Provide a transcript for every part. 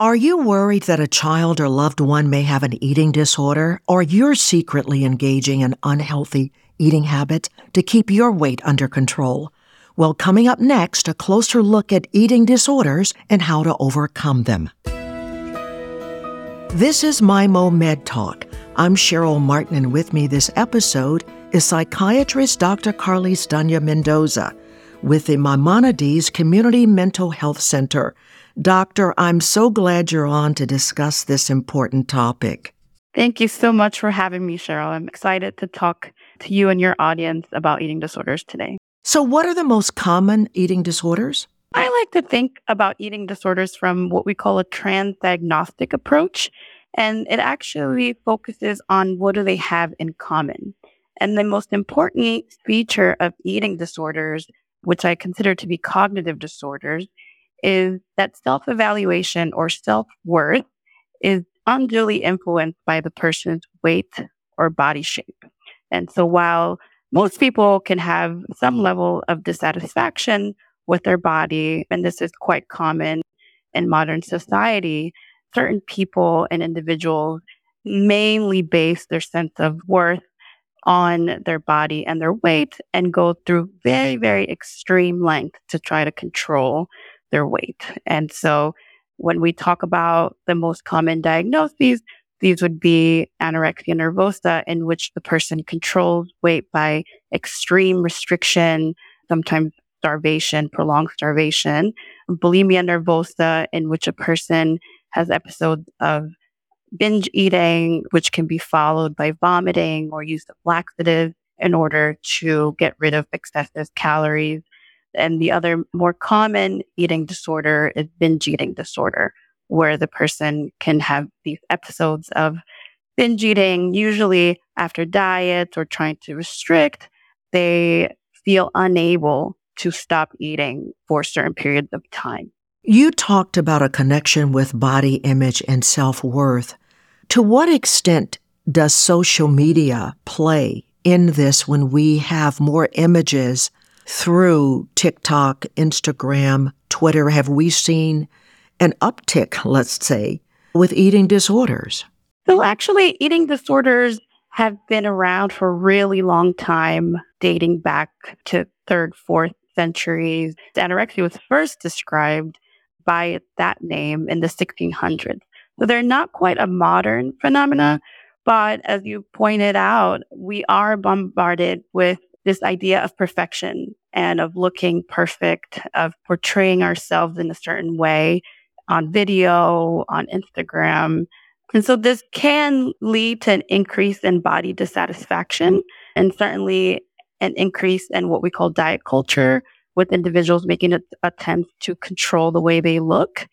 Are you worried that a child or loved one may have an eating disorder, or you're secretly engaging in unhealthy eating habits to keep your weight under control? Well, coming up next, a closer look at eating disorders and how to overcome them. This is Maimo Med Talk. I'm Cheryl Martin, and with me this episode is psychiatrist Dr. Carlise Danya Mendoza with the Maimonides Community Mental Health Center. Doctor, I'm so glad you're on to discuss this important topic. Thank you so much for having me, Cheryl. I'm excited to talk to you and your audience about eating disorders today. So, what are the most common eating disorders? I like to think about eating disorders from what we call a transdiagnostic approach. And it actually focuses on what do they have in common. And the most important feature of eating disorders, which I consider to be cognitive disorders, is that self evaluation or self worth is unduly influenced by the person's weight or body shape. And so while most people can have some level of dissatisfaction with their body, and this is quite common in modern society, certain people and individuals mainly base their sense of worth on their body and their weight and go through very, very extreme lengths to try to control their weight. And so when we talk about the most common diagnoses, these would be anorexia nervosa, in which the person controls weight by extreme restriction, sometimes starvation, prolonged starvation. Bulimia nervosa, in which a person has episodes of binge eating, which can be followed by vomiting or use of laxatives in order to get rid of excessive calories. And the other more common eating disorder is binge eating disorder, where the person can have these episodes of binge eating, usually after diets or trying to restrict. They feel unable to stop eating for certain periods of time. You talked about a connection with body image and self worth. To what extent does social media play in this when we have more images through TikTok, Instagram, Twitter, have we seen an uptick, let's say, with eating disorders? So, actually, eating disorders have been around for a really long time, dating back to third, fourth centuries. Anorexia was first described by that name in the 1600s. So they're not quite a modern phenomena, but as you pointed out, we are bombarded with this idea of perfection and of looking perfect, of portraying ourselves in a certain way on video, on Instagram. And so this can lead to an increase in body dissatisfaction and certainly an increase in what we call diet culture with individuals making an attempt to control the way they look.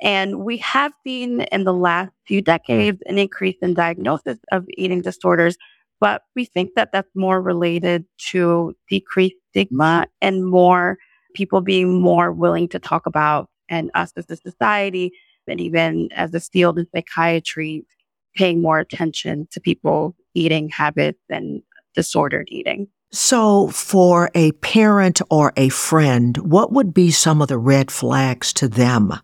And we have seen in the last few decades an increase in diagnosis of eating disorders but we think that that's more related to decreased stigma and more people being more willing to talk about and us as a society and even as a field in psychiatry paying more attention to people eating habits and disordered eating. So, for a parent or a friend, what would be some of the red flags to them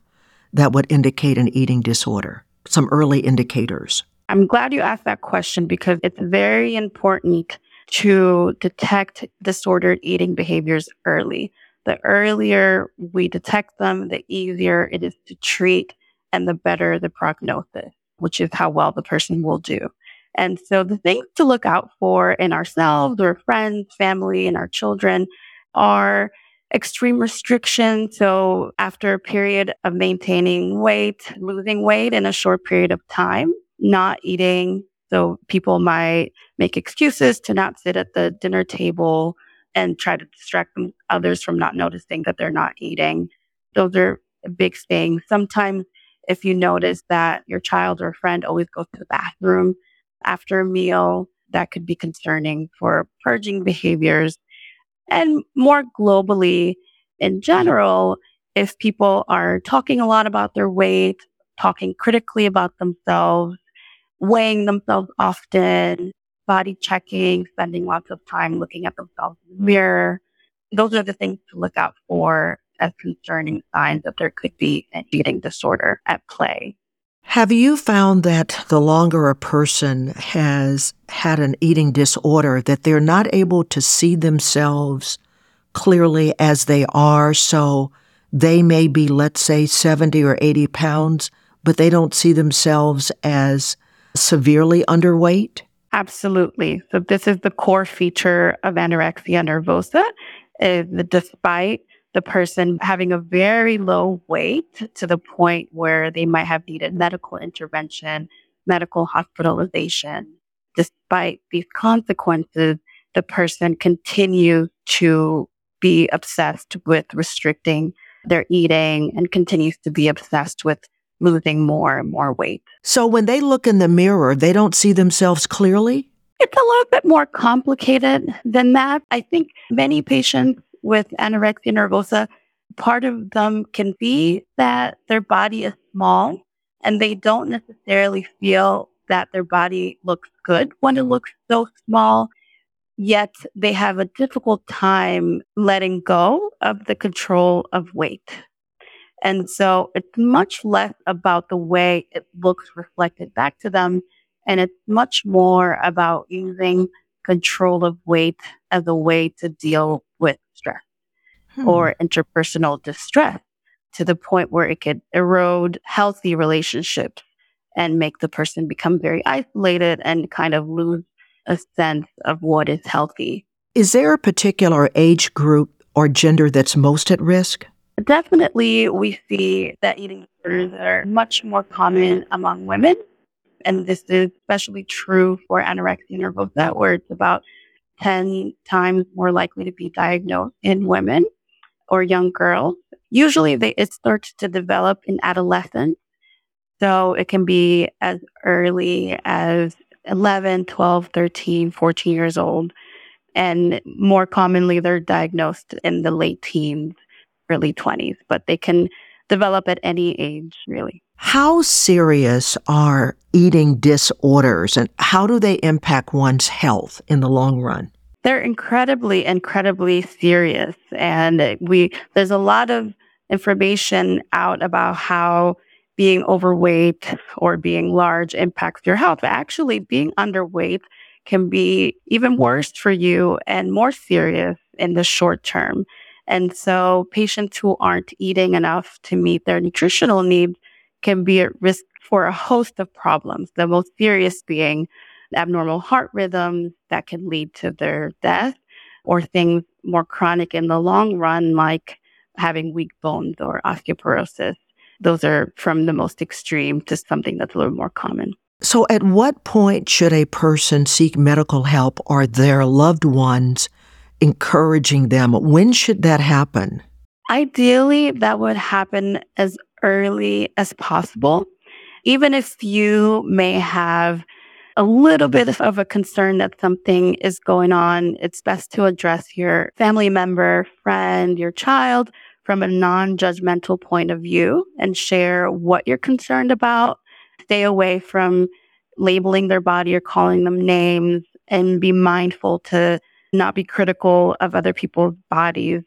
that would indicate an eating disorder? Some early indicators. I'm glad you asked that question because it's very important to detect disordered eating behaviors early. The earlier we detect them, the easier it is to treat and the better the prognosis, which is how well the person will do. And so the things to look out for in ourselves or friends, family, and our children are extreme restriction. So after a period of maintaining weight, losing weight in a short period of time, not eating. So people might make excuses to not sit at the dinner table and try to distract others from not noticing that they're not eating. Those are big things. Sometimes if you notice that your child or friend always goes to the bathroom after a meal, that could be concerning for purging behaviors. And more globally, in general, if people are talking a lot about their weight, talking critically about themselves, weighing themselves often, body checking, spending lots of time looking at themselves in the mirror. Those are the things to look out for as concerning signs that there could be an eating disorder at play. Have you found that the longer a person has had an eating disorder, that they're not able to see themselves clearly as they are? So they may be, let's say, 70 or 80 pounds, but they don't see themselves as severely underweight? Absolutely. So this is the core feature of anorexia nervosa eh, is that despite the person having a very low weight to the point where they might have needed medical intervention, medical hospitalization, despite these consequences, the person continues to be obsessed with restricting their eating and continues to be obsessed with losing more and more weight. So when they look in the mirror, they don't see themselves clearly? It's a little bit more complicated than that. I think many patients with anorexia nervosa, part of them can be that their body is small and they don't necessarily feel that their body looks good when it looks so small. Yet they have a difficult time letting go of the control of weight. And so it's much less about the way it looks reflected back to them. And it's much more about using control of weight as a way to deal with stress hmm. or interpersonal distress to the point where it could erode healthy relationships and make the person become very isolated and kind of lose a sense of what is healthy. Is there a particular age group or gender that's most at risk? Definitely, we see that eating disorders are much more common among women. And this is especially true for anorexia nervosa, where it's about 10 times more likely to be diagnosed in women or young girls. Usually, they, it starts to develop in adolescence. So it can be as early as 11, 12, 13, 14 years old. And more commonly, they're diagnosed in the late teens early 20s, but they can develop at any age, really. How serious are eating disorders and how do they impact one's health in the long run? They're incredibly, incredibly serious. And we, there's a lot of information out about how being overweight or being large impacts your health. But actually, being underweight can be even worse for you and more serious in the short term. And so patients who aren't eating enough to meet their nutritional needs can be at risk for a host of problems, the most serious being abnormal heart rhythms that can lead to their death or things more chronic in the long run, like having weak bones or osteoporosis. Those are from the most extreme to something that's a little more common. So, at what point should a person seek medical help or their loved ones encouraging them. When should that happen? Ideally, that would happen as early as possible. Even if you may have a little bit of a concern that something is going on, it's best to address your family member, friend, your child from a non judgmental point of view and share what you're concerned about. Stay away from labeling their body or calling them names and be mindful to not be critical of other people's bodies.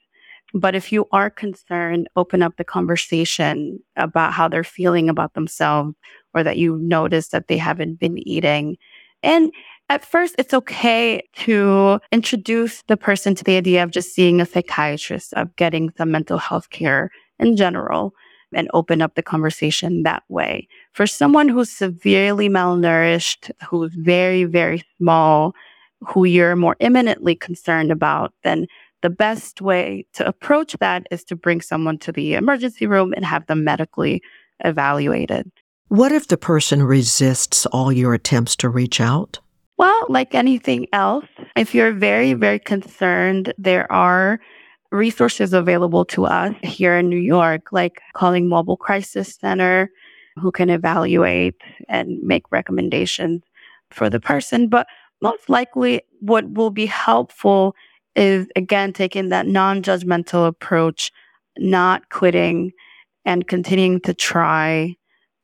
But if you are concerned, open up the conversation about how they're feeling about themselves or that you notice that they haven't been eating. And at first, it's okay to introduce the person to the idea of just seeing a psychiatrist, of getting some mental health care in general, and open up the conversation that way. For someone who's severely malnourished, who's very, very small, who you're more imminently concerned about, then the best way to approach that is to bring someone to the emergency room and have them medically evaluated. What if the person resists all your attempts to reach out? Well, like anything else, if you're very, very concerned, there are resources available to us here in New York, like calling Mobile Crisis Center, who can evaluate and make recommendations for the person. But most likely what will be helpful is again taking that non-judgmental approach, not quitting and continuing to try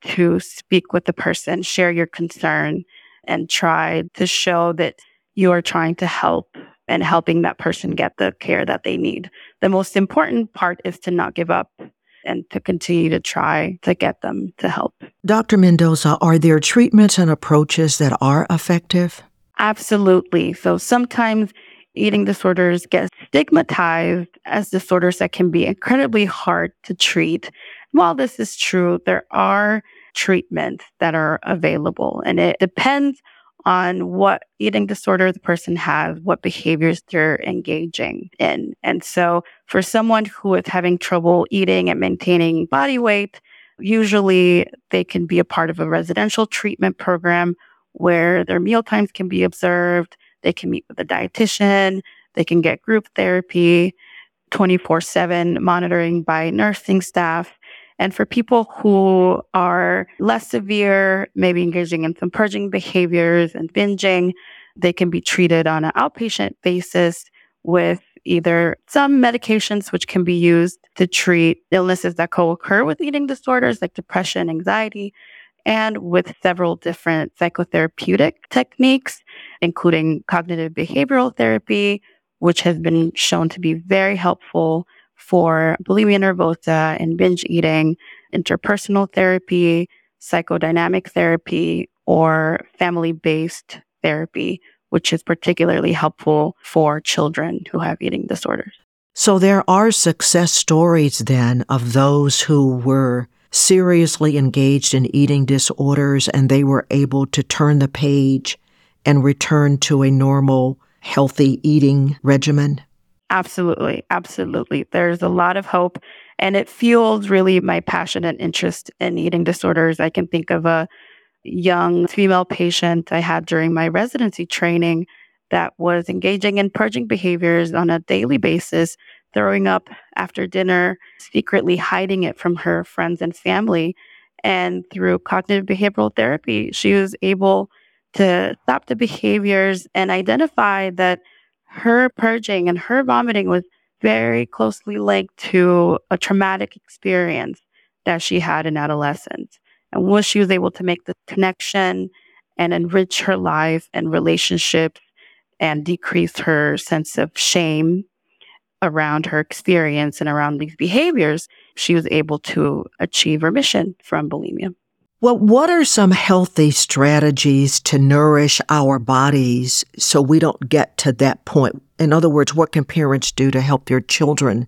to speak with the person, share your concern and try to show that you are trying to help and helping that person get the care that they need. The most important part is to not give up and to continue to try to get them to help. Dr. Mendoza, are there treatments and approaches that are effective? Absolutely. So sometimes eating disorders get stigmatized as disorders that can be incredibly hard to treat. While this is true, there are treatments that are available and it depends on what eating disorder the person has, what behaviors they're engaging in. And so for someone who is having trouble eating and maintaining body weight, usually they can be a part of a residential treatment program where their meal times can be observed. They can meet with a dietitian. They can get group therapy, 24 7 monitoring by nursing staff. And for people who are less severe, maybe engaging in some purging behaviors and binging, they can be treated on an outpatient basis with either some medications which can be used to treat illnesses that co-occur with eating disorders like depression, anxiety, and with several different psychotherapeutic techniques, including cognitive behavioral therapy, which has been shown to be very helpful for bulimia nervosa and binge eating, interpersonal therapy, psychodynamic therapy, or family based therapy, which is particularly helpful for children who have eating disorders. So there are success stories then of those who were seriously engaged in eating disorders and they were able to turn the page and return to a normal, healthy eating regimen? Absolutely. Absolutely. There's a lot of hope and it fuels really my passion and interest in eating disorders. I can think of a young female patient I had during my residency training that was engaging in purging behaviors on a daily basis, throwing up after dinner, secretly hiding it from her friends and family. And through cognitive behavioral therapy, she was able to stop the behaviors and identify that her purging and her vomiting was very closely linked to a traumatic experience that she had in adolescence. And once she was able to make the connection and enrich her life and relationships and decrease her sense of shame around her experience and around these behaviors, she was able to achieve remission from bulimia. Well, what are some healthy strategies to nourish our bodies so we don't get to that point? In other words, what can parents do to help their children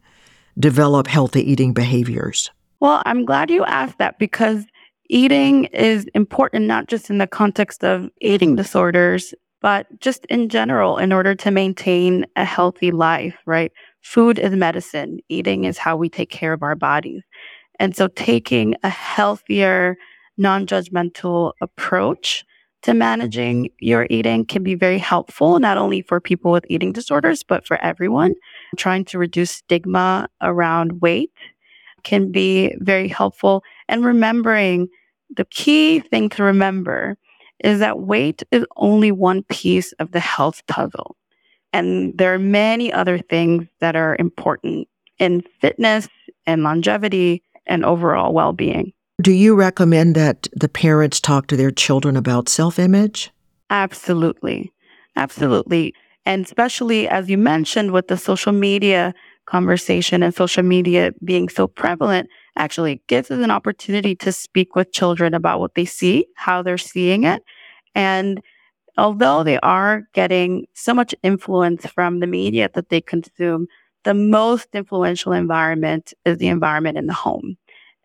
develop healthy eating behaviors? Well, I'm glad you asked that because eating is important, not just in the context of eating disorders, but just in general, in order to maintain a healthy life, right? Food is medicine. Eating is how we take care of our bodies. And so taking a healthier, non judgmental approach to managing your eating can be very helpful, not only for people with eating disorders, but for everyone. Trying to reduce stigma around weight can be very helpful. And remembering the key thing to remember is that weight is only one piece of the health puzzle. And there are many other things that are important in fitness and longevity and overall well being. Do you recommend that the parents talk to their children about self image? Absolutely. Absolutely. And especially as you mentioned with the social media conversation and social media being so prevalent, actually gives us an opportunity to speak with children about what they see, how they're seeing it. And although they are getting so much influence from the media that they consume, the most influential environment is the environment in the home.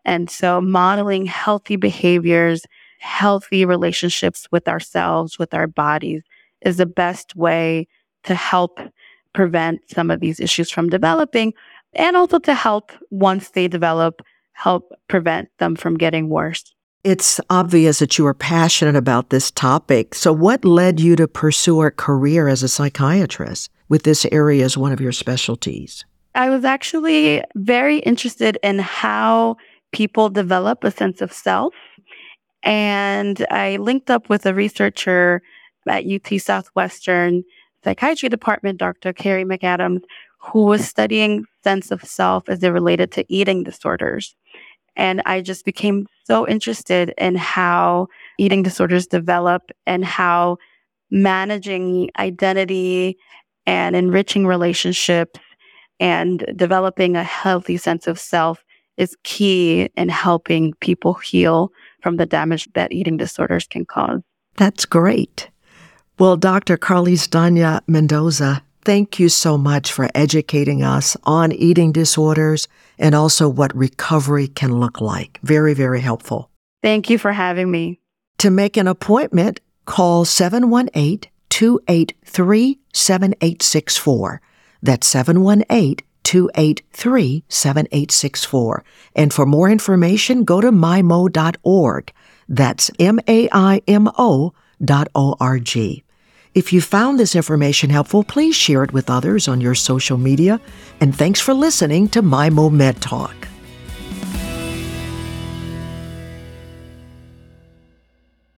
And so modeling healthy behaviors, healthy relationships with ourselves, with our bodies is the best way to help prevent some of these issues from developing and also to help once they develop, help prevent them from getting worse. It's obvious that you are passionate about this topic. So, what led you to pursue a career as a psychiatrist with this area as one of your specialties? I was actually very interested in how people develop a sense of self. And I linked up with a researcher at UT Southwestern psychiatry department, Dr. Carrie McAdams, who was studying sense of self as it related to eating disorders. And I just became so interested in how eating disorders develop and how managing identity and enriching relationships and developing a healthy sense of self is key in helping people heal from the damage that eating disorders can cause. That's great. Well, Dr. Carlise Danya Mendoza, thank you so much for educating us on eating disorders and also what recovery can look like. Very, very helpful. Thank you for having me. To make an appointment, call 718 283 7864. That's 718 283 7864. And for more information, go to maimo.org. That's M A I M O dot O R G. If you found this information helpful, please share it with others on your social media. And thanks for listening to My Med Talk.